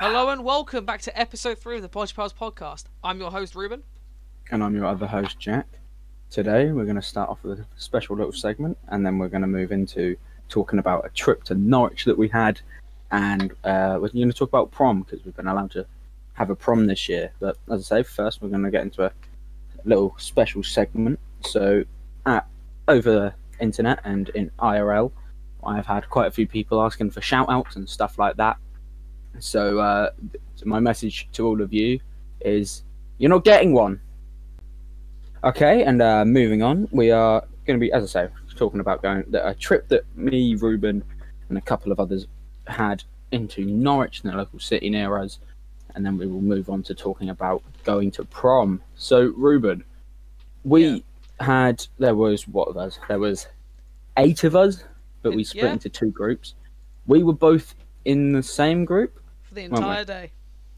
Hello and welcome back to episode three of the Podge Pals podcast. I'm your host Ruben. And I'm your other host, Jack. Today, we're going to start off with a special little segment, and then we're going to move into talking about a trip to Norwich that we had, and uh, we're going to talk about prom because we've been allowed to have a prom this year. But as I say, first we're going to get into a little special segment. So, at over the internet and in IRL, I've had quite a few people asking for shout outs and stuff like that. So, uh, my message to all of you is you're not getting one. Okay, and uh, moving on, we are going to be, as I say, talking about going a trip that me, Ruben, and a couple of others had into Norwich, the local city near us, and then we will move on to talking about going to prom. So, Ruben, we Yeah. had there was what of us? There was eight of us, but we split Yeah. into two groups. We were both in the same group. For the entire day.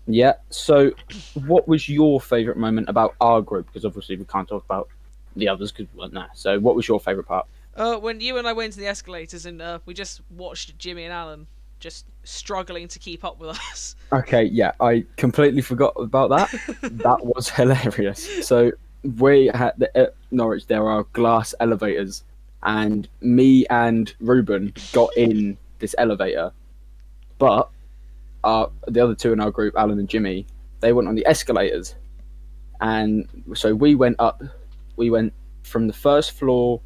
Yeah. So, what was your favourite moment about our group? Because obviously we can't talk about the others because we weren't there. So, what was your favourite part? Uh, when you and I went to the escalators and uh, we just watched Jimmy and Alan just struggling to keep up with us. Okay, yeah, I completely forgot about that. that was hilarious. So we had the, at Norwich. There are glass elevators, and me and Ruben got in this elevator, but uh, the other two in our group, Alan and Jimmy, they went on the escalators, and so we went up. We went from the first floor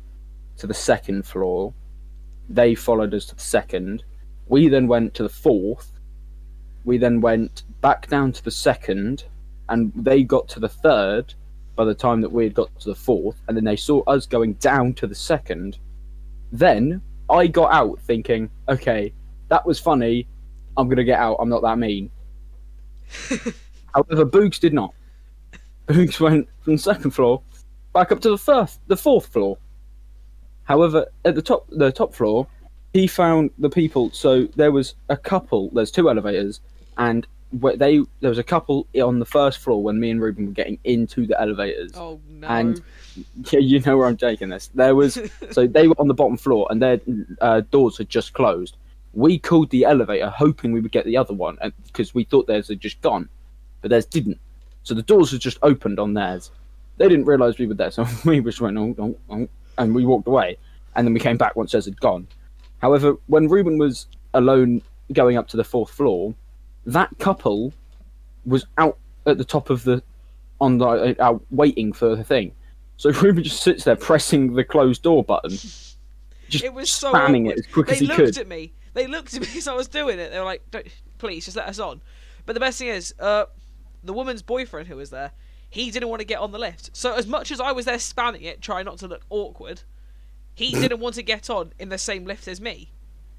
to the second floor. They followed us to the second. We then went to the fourth we then went back down to the second, and they got to the third by the time that we had got to the fourth, and then they saw us going down to the second. Then I got out thinking, okay, that was funny. I'm gonna get out. I'm not that mean. However, Boogs did not. Boogs went from the second floor back up to the first, the fourth floor. However, at the top, the top floor, he found the people. So there was a couple. There's two elevators, and where they there was a couple on the first floor when me and Ruben were getting into the elevators. Oh no. And- Yeah, you know where I'm taking this. There was so they were on the bottom floor, and their uh, doors had just closed. We called the elevator, hoping we would get the other one, because we thought theirs had just gone, but theirs didn't. So the doors had just opened on theirs. They didn't realise we were there, so we just went, oh, oh, oh, and we walked away. And then we came back once theirs had gone. However, when Ruben was alone going up to the fourth floor, that couple was out at the top of the, on the, uh, waiting for the thing. So Ruben just sits there pressing the closed door button, just it was so spamming awkward. it as quick they as he could. They looked at me. They looked at me as I was doing it. They were like, Don't, "Please, just let us on." But the best thing is, uh, the woman's boyfriend who was there, he didn't want to get on the lift. So as much as I was there spamming it, trying not to look awkward, he didn't want to get on in the same lift as me.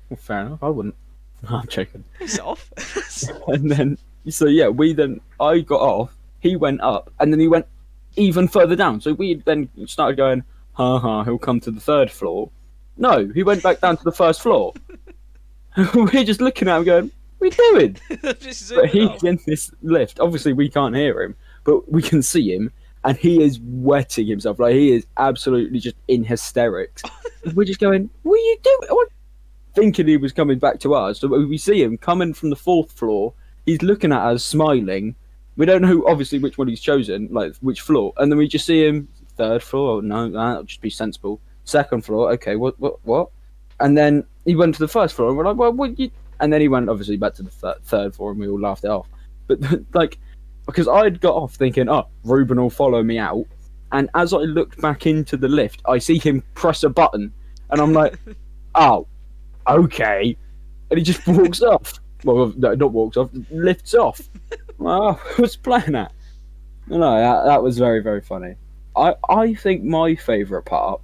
Well, fair enough. I wouldn't. I'm joking. Piss off. And then, so yeah, we then I got off. He went up, and then he went even further down. So we then started going, ha ha. He'll come to the third floor. No, he went back down to the first floor. We're just looking at him, going, "What are you doing?" But he's in this lift. Obviously, we can't hear him, but we can see him, and he is wetting himself. Like he is absolutely just in hysterics. We're just going, "What are you doing?" What? Thinking he was coming back to us. So we see him coming from the fourth floor. He's looking at us, smiling. We don't know, obviously, which one he's chosen, like which floor. And then we just see him third floor. Oh, no, that'll just be sensible. Second floor. Okay, what, what, what? And then he went to the first floor, and we're like, "Well, what you?" And then he went obviously back to the third, third floor, and we all laughed it off. But like, because I'd got off thinking, "Oh, Ruben will follow me out," and as I looked back into the lift, I see him press a button, and I'm like, "Oh, okay," and he just walks off. Well, no, not walks off, lifts off. Well, I was playing that. No, that, that was very, very funny. I, I think my favourite part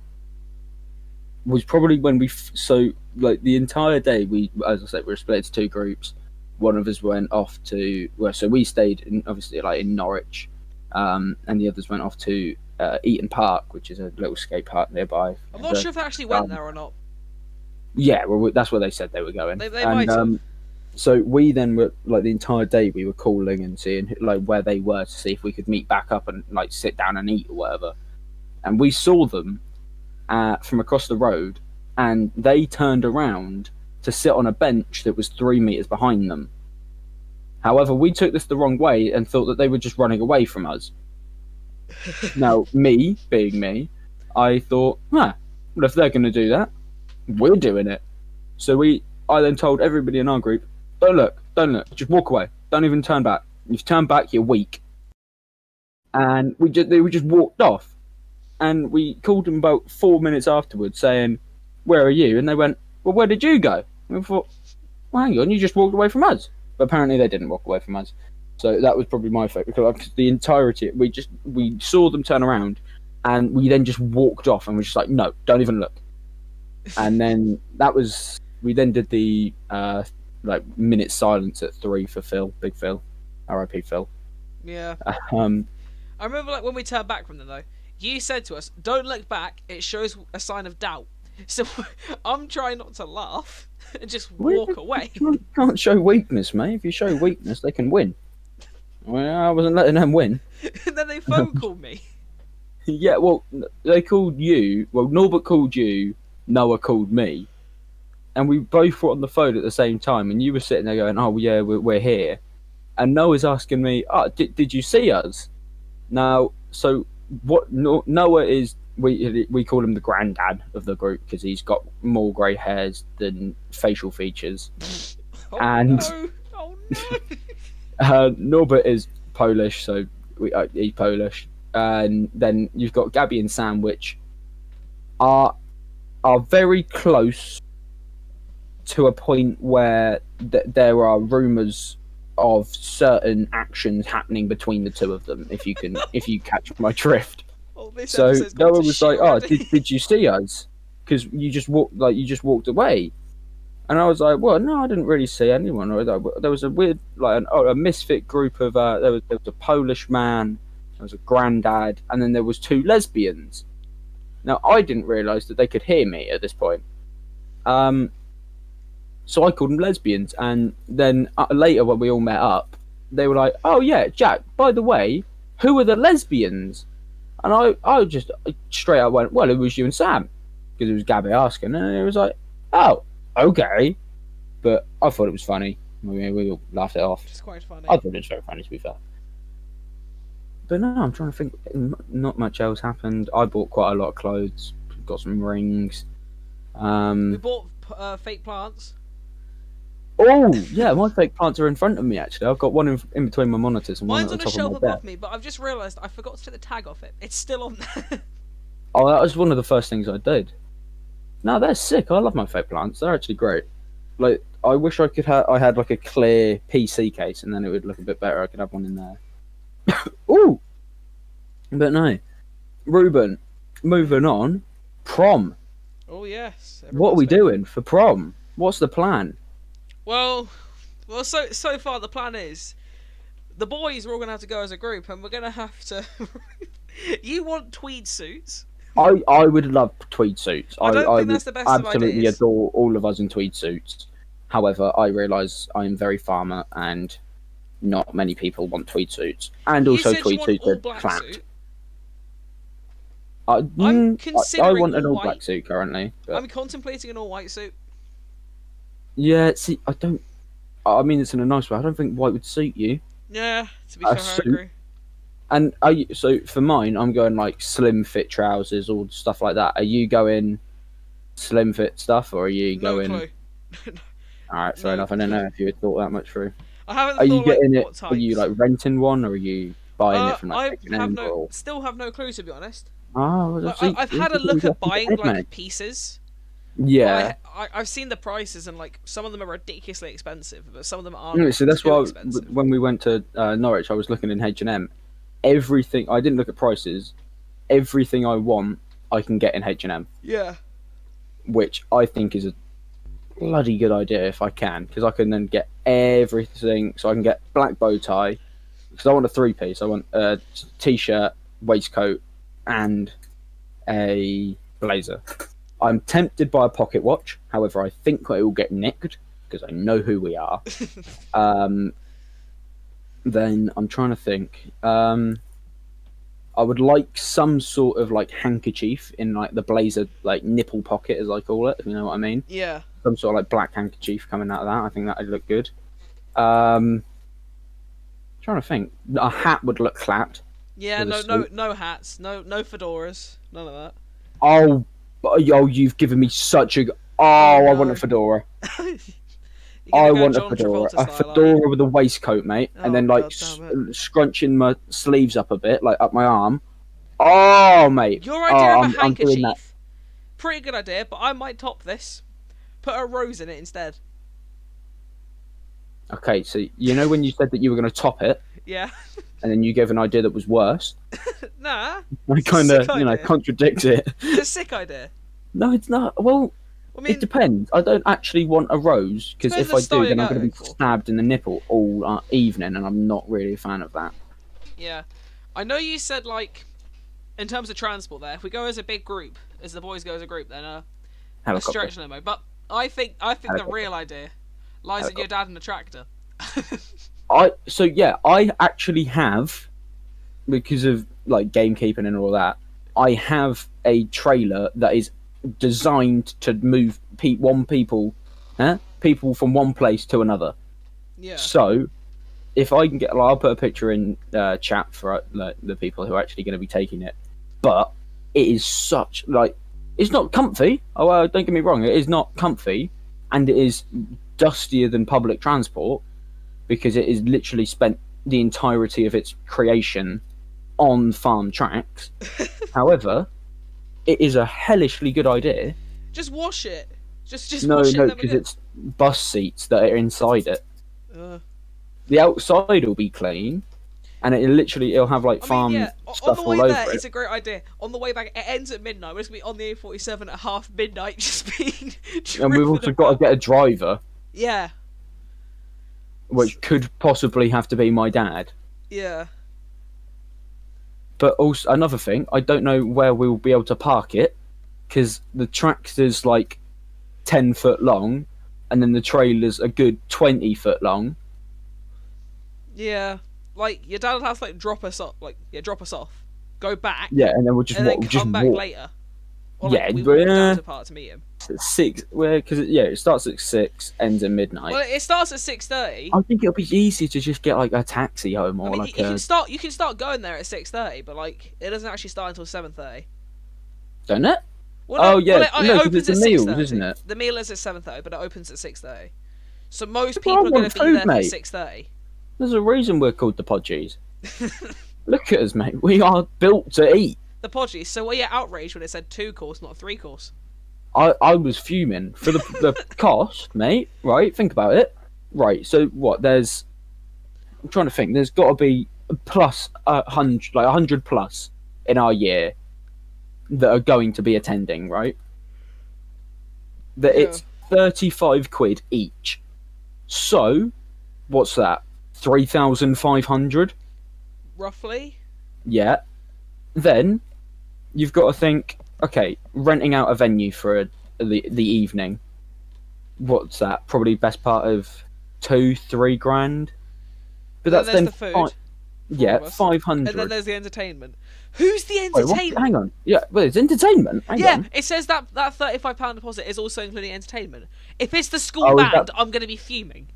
was probably when we f- so like the entire day we as I said we were split into two groups. One of us went off to well, so we stayed in obviously like in Norwich, um, and the others went off to uh, Eaton Park, which is a little skate park nearby. I'm not sure if they actually went um, there or not. yeah, well, we- that's where they said they were going. They- they and, um, so we then were like the entire day we were calling and seeing like where they were to see if we could meet back up and like sit down and eat or whatever. And we saw them uh, from across the road, and they turned around to sit on a bench that was three meters behind them. However, we took this the wrong way and thought that they were just running away from us. now, me, being me, I thought, huh, well, if they're going to do that, we're doing it. So we, I then told everybody in our group, don't look, don't look, just walk away, don't even turn back. If you turn back, you're weak. And we just, we just walked off, and we called them about four minutes afterwards, saying, "Where are you?" And they went, "Well, where did you go?" And we thought, well, hang on, you just walked away from us. But apparently they didn't walk away from us. So that was probably my fault because the entirety we just we saw them turn around and we then just walked off and we're just like, no, don't even look. and then that was we then did the uh like minute silence at three for Phil, Big Phil, R.I.P. Phil. Yeah. Um, I remember like when we turned back from them though, you said to us, "Don't look back. It shows a sign of doubt." So I'm trying not to laugh and just walk away. You can't show weakness, mate. If you show weakness, they can win. Well, I wasn't letting them win. and then they phone called me. yeah, well, they called you. Well, Norbert called you. Noah called me, and we both were on the phone at the same time. And you were sitting there going, "Oh, yeah, we're, we're here," and Noah's asking me, "Oh, did, did you see us?" Now, so what? Noah is we we call him the granddad of the group because he's got more grey hairs than facial features. Oh, and no. Oh, no. uh, Norbert is Polish, so we, uh, he's Polish. And then you've got Gabby and Sam, which are are very close to a point where th- there are rumours of certain actions happening between the two of them. If you can, if you catch my drift. This So Noah was like, "Oh, did, did you see us? Because you just walked like you just walked away." And I was like, "Well, no, I didn't really see anyone." Or There was a weird, like, an, oh, a misfit group of. Uh, there was there was a Polish man, there was a granddad, and then there was two lesbians. Now I didn't realise that they could hear me at this point. Um, so I called them lesbians, and then uh, later when we all met up, they were like, "Oh yeah, Jack. By the way, who are the lesbians?" And I, I just straight up went, "Well, it was you and Sam," because it was Gabby asking, and it was like, "Oh, okay." But I thought it was funny. We, we all laughed it off. It's quite funny. I thought it was very funny, to be fair. But no, I'm trying to think. Not much else happened. I bought quite a lot of clothes. Got some rings. We Um. bought uh, fake plants. Oh, yeah, my fake plants are in front of me. Actually, I've got one in, in between my monitors and Mine's one on a the top shelf of my bed. above me, but I've just realised I forgot to take the tag off it. It's still on there. Oh, that was one of the first things I did. No, they're sick. I love my fake plants. They're actually great. Like, I wish I could have. I had like a clear PC case, and then it would look a bit better. I could have one in there. Ooh, but no, Ruben. Moving on, prom. oh yes. What are we doing for prom? What's the plan? Well, well, so so far the plan is the boys are all gonna have to go as a group, and we're gonna have to. you want tweed suits? I I would love tweed suits. I don't think would that's the best of absolutely ideas. adore all of us in tweed suits. However, I realise I am very farmer and not many people want tweed suits. And also tweed suits are clamped. suit. I, I'm mm, I- I, want an all all black suit currently. But I'm contemplating an all white suit. Yeah, see, I don't. I mean, it's in a nice way. I don't think white would suit you. Yeah, to be fair? I agree. And are you, so for mine, I'm going like slim fit trousers or stuff like that. Are you going slim fit stuff, or are you No going? clue. All right, fair No enough. I don't know if you had thought that much through. I haven't Are you thought like, getting it? Are you like renting one, or are you buying Uh, it from like I have no, or? still have no clue to be honest. Oh, Like, I, I've had a look at buying like pieces. Yeah. I, I've seen the prices and like some of them are ridiculously expensive, but some of them aren't. Yeah, so that's why expensive. when we went to uh, Norwich, I was looking in H and M. Everything I didn't look at prices. Everything I want, I can get in H and M, Yeah. which I think is a bloody good idea if I can, because I can then get everything. So I can get black bow tie, because I want a three piece. I want a t-shirt, waistcoat, and a blazer. I'm tempted by a pocket watch. However, I think it will get nicked because I know who we are. um, then I'm trying to think. Um, I would like some sort of like handkerchief in like the blazer, like nipple pocket, as I call it. If you know what I mean. Yeah. Some sort of like black handkerchief coming out of that. I think that would look good. Um, trying to think. A hat would look clapped. Yeah, no, no, no hats, no, no fedoras, none of that. Oh, oh, you've given me such a. Oh, I want a fedora. I want a fedora. Travolta A style, fedora with a waistcoat, mate, Oh, and then like God scrunching my sleeves up a bit, like up my arm. Oh, mate. Your Oh, idea I'm- of a I'm handkerchief, pretty good idea, but I might top this. Put a rose in it instead. Okay, so you know when you said that you were going to top it, Yeah. and then you gave an idea that was worse. nah, I a kind of, you know, idea. contradict it. it's a sick idea. No, it's not. Well, I mean, it depends. I don't actually want a rose because if I do, then I'm going to be stabbed in the nipple all uh, evening, and I'm not really a fan of that. yeah. I know you said like, in terms of transport, there, if we go as a big group, as the boys go as a group, then uh, a stretch limo. But I think I think the real idea lies in your dad and the tractor. I so yeah, I actually have because of like gamekeeping and all that. I have a trailer that is designed to move pe- one people, huh? people from one place to another. yeah. So, if I can get, like, I'll put a picture in uh, chat for uh, like, the people who are actually going to be taking it. But it is such like it's not comfy. Oh, well, don't get me wrong, it is not comfy, and it is dustier than public transport because it is literally spent the entirety of its creation on farm tracks. However, it is a hellishly good idea. Just wash it. Just just no, wash no, and then we're because it's bus seats that are inside it. Uh, the outside will be clean, and it literally it'll have like I mean, farm yeah, o- on stuff the all way over there, it. it's a great idea. On the way back, it ends at midnight. We're just gonna be on the A47 at half midnight, just being. And we've also got to get a driver, Yeah, which could possibly have to be my dad. yeah. But also another thing, I don't know where we'll be able to park it because the tractor's like ten foot long, and then the trailer's a good twenty foot long. Yeah, like your dad have to like drop us off, like yeah, drop us off, go back, Yeah, and then we'll just and walk, then just come back walk later. Or, like, Yeah, we walk but, down to the park to meet him. At six. Where because yeah, it starts at six, ends at midnight. Well, it starts at six thirty. I think it'll be easy to just get like a taxi home or I mean, like you a can start. You can start going there at six thirty, but like it doesn't actually start until seven thirty. don't it? Well, Oh, no, yeah, well, it, no, it opens it's at the meals, 6:30. isn't it? The meal is at seven thirty, but it opens at six thirty. So most But people are going to be food, there mate. six thirty. There's a reason we're called the Podgies. Look at us, mate. We are built to eat. The podgies. So were you outraged when it said two course, not three course? I, I was fuming for the the cost, mate. Right, think about it. Right, so what? There's I'm trying to think. There's got to be plus a hundred, like a hundred plus in our year that are going to be attending. Right, that Yeah. it's thirty five quid each. So, what's that? Three thousand five hundred. Roughly. Yeah. Then you've got to think, okay, renting out a venue for a, the the evening. What's that? Probably best part of two, three grand. But that's there's then the food. fi- yeah, five hundred. And then there's the entertainment. Who's the Wait, entertainment? Hang on. Yeah, well, it's entertainment. Hang yeah, on. it says that that thirty-five pound deposit is also including entertainment. If it's the school Oh, band, that- I'm going to be fuming.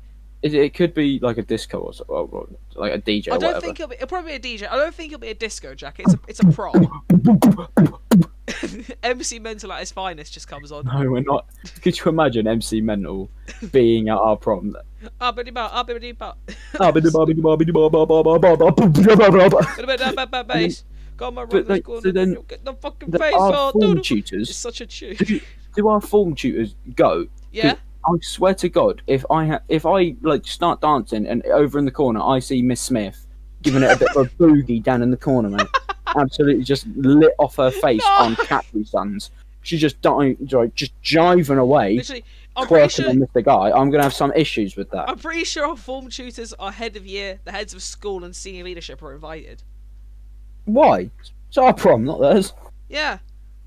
It, it could be like a disco or, so, or, like a DJ. I don't think it'll be. It'll probably be a DJ. I don't think it'll be a disco jacket. It's a it's a prom. MC Mental at his finest just comes on. No, we're not. Could you imagine MC Mental being at our prom? Biddy ba, biddy ba. But Bit of that bad bass. Got my But, run like, school so and then you get the fucking the- face our form. It's tutors, such a tune. do, do our form tutors go? Yeah. I swear to God, if I ha- if I like start dancing and over in the corner I see Miss Smith giving it a bit of a boogie down in the corner, mate, absolutely just lit off her face No. on Capri Suns. She's just dying, like, just jiving away, Literally, I'm pretty sure. on Mr. Guy. I'm gonna have some issues with that. I'm pretty sure our form tutors, our head of year, the heads of school, and senior leadership are invited. Why? It's our prom, not theirs. Yeah.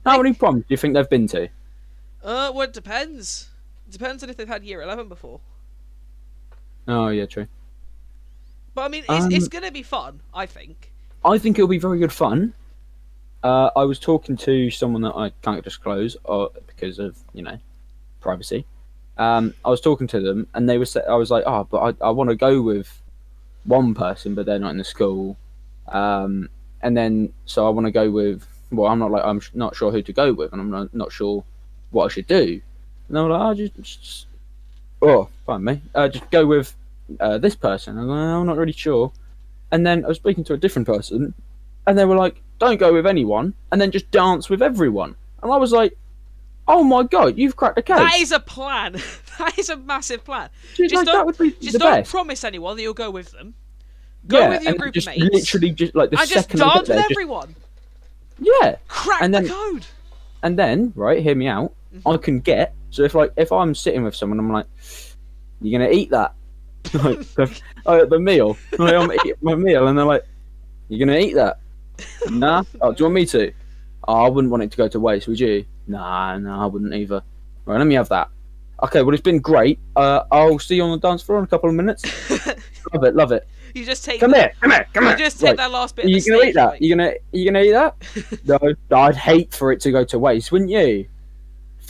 How many proms do you think they've been to? Uh, well, it depends. It depends on if they've had year 11 before. Oh yeah, true. But I mean, it's, it's Um, gonna be fun. I think. I think it'll be very good fun. Uh, I was talking to someone that I can't disclose, or because of you know privacy. Um, I was talking to them, and they were. sa- I was like, "Oh, but I, I want to go with one person, but they're not in the school. Um, and then so I want to go with. Well, I'm not like I'm sh- not sure who to go with, and I'm not, not sure what I should do. And they were like, oh, just, just oh, fine me, uh, just go with uh, this person. And I'm, like, I'm not really sure. And then I was speaking to a different person, and they were like, don't go with anyone, and then just dance with everyone. And I was like, oh my god, you've cracked the case. That is a plan. that is a massive plan. Just, just like, don't- would be Just don't best. promise anyone that you'll go with them. Go yeah, with your and group just mates. literally just like the and just second they get dance with there, just- everyone. yeah. Crack and the then- code. and then right hear me out Mm-hmm. i can get so if like if i'm sitting with someone i'm like you're gonna eat that like the, oh, the meal like, i'm eating my meal and they're like you're gonna eat that nah oh, do you want me to oh, i wouldn't want it to go to waste would you nah nah i wouldn't either right let me have that okay well it's been great uh, i'll see you on the dance floor in a couple of minutes love it love it You just take. come here come here come You here just take Right. that last bit. You the gonna eat that? like- You gonna you gonna eat that? no, I'd hate for it to go to waste, wouldn't you?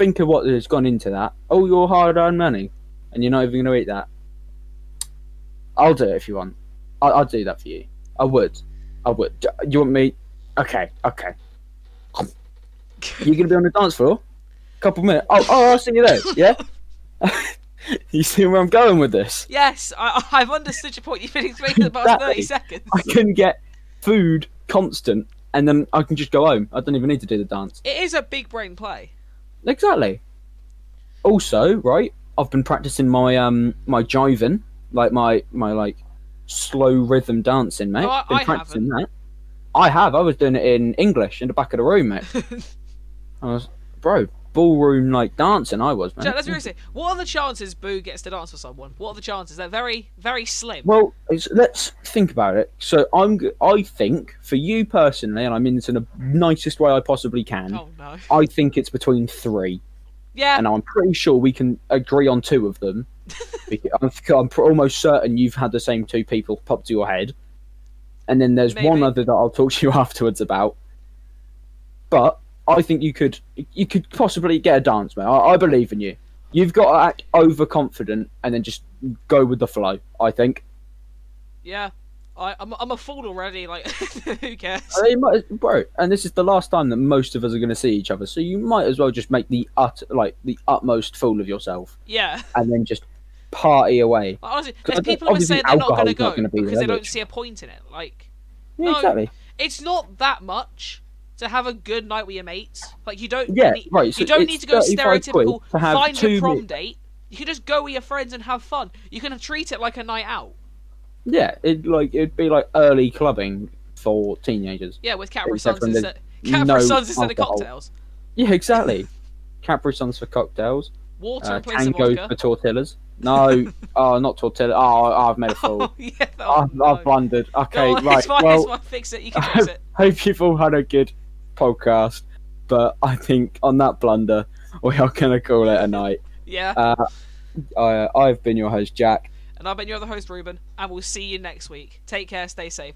Think of what has gone into that. All your hard-earned money, and you're not even gonna eat that. I'll do it if you want. I- I'll do that for you. I would. I would. D- You want me? Okay, okay. You're gonna be on the dance floor? Couple minutes. Oh, oh, I'll see you there. Yeah. you see where I'm going with this? Yes, I, I've understood your point. You've been explaining about Exactly. thirty seconds. I can get food constant, and then I can just go home. I don't even need to do the dance. It is a big brain play. Exactly. Also, right, I've been practicing my um my jiving, like my my like slow rhythm dancing, mate. Oh, I- been I practicing that. I have. I was doing it in English in the back of the room, mate. I was, bro, ballroom like dancing. I was, man. Jack, let's be here. What are the chances Boo gets to dance with someone? What are the chances? They're very, very slim. Well, let's think about it. So I'm, I think for you personally, and I mean this in the nicest way I possibly can. oh no. I think it's between three. Yeah. and I'm pretty sure we can agree on two of them. Because I'm, I'm almost certain you've had the same two people pop to your head, and then there's one other that I'll talk to you afterwards about. But I think you could you could possibly get a dance, mate. I, I believe in you. You've got to act overconfident and then just go with the flow. I think. Yeah. I, I'm, I'm a fool already. Like, who cares? Uh, you might, bro, and this is the last time that most of us are going to see each other, so you might as well just make the ut like the utmost fool of yourself, Yeah. and then just party away. Like, honestly, there's people who are saying they're not going to go not gonna be because there, they don't which- see a point in it. Like, Yeah, No. exactly. it's not that much to have a good night with your mates. Like, you don't. Yeah, need, right, so you don't need to go stereotypical. to have Find a prom date. You can just go with your friends and have fun. You can treat it like a night out. Yeah, it like it'd be like early clubbing for teenagers. Yeah, with Capri Suns instead. Capri no Suns instead of cocktails. Yeah, exactly. Capri Suns for cocktails. Water Uh, in place vodka. for tortillas. No, oh, not tortilla. Oh, I've made a fool. Oh, yeah. I've, no. I've blundered. Okay, on, right. it's fine, well, it's fine. Fix it. You can fix it. hope you've all had a good podcast. But I think on that blunder, we are going to call it a night. Yeah. Uh, I, I've been your host, Jack. And I've been your other host, Ruben, and we'll see you next week. Take care, stay safe.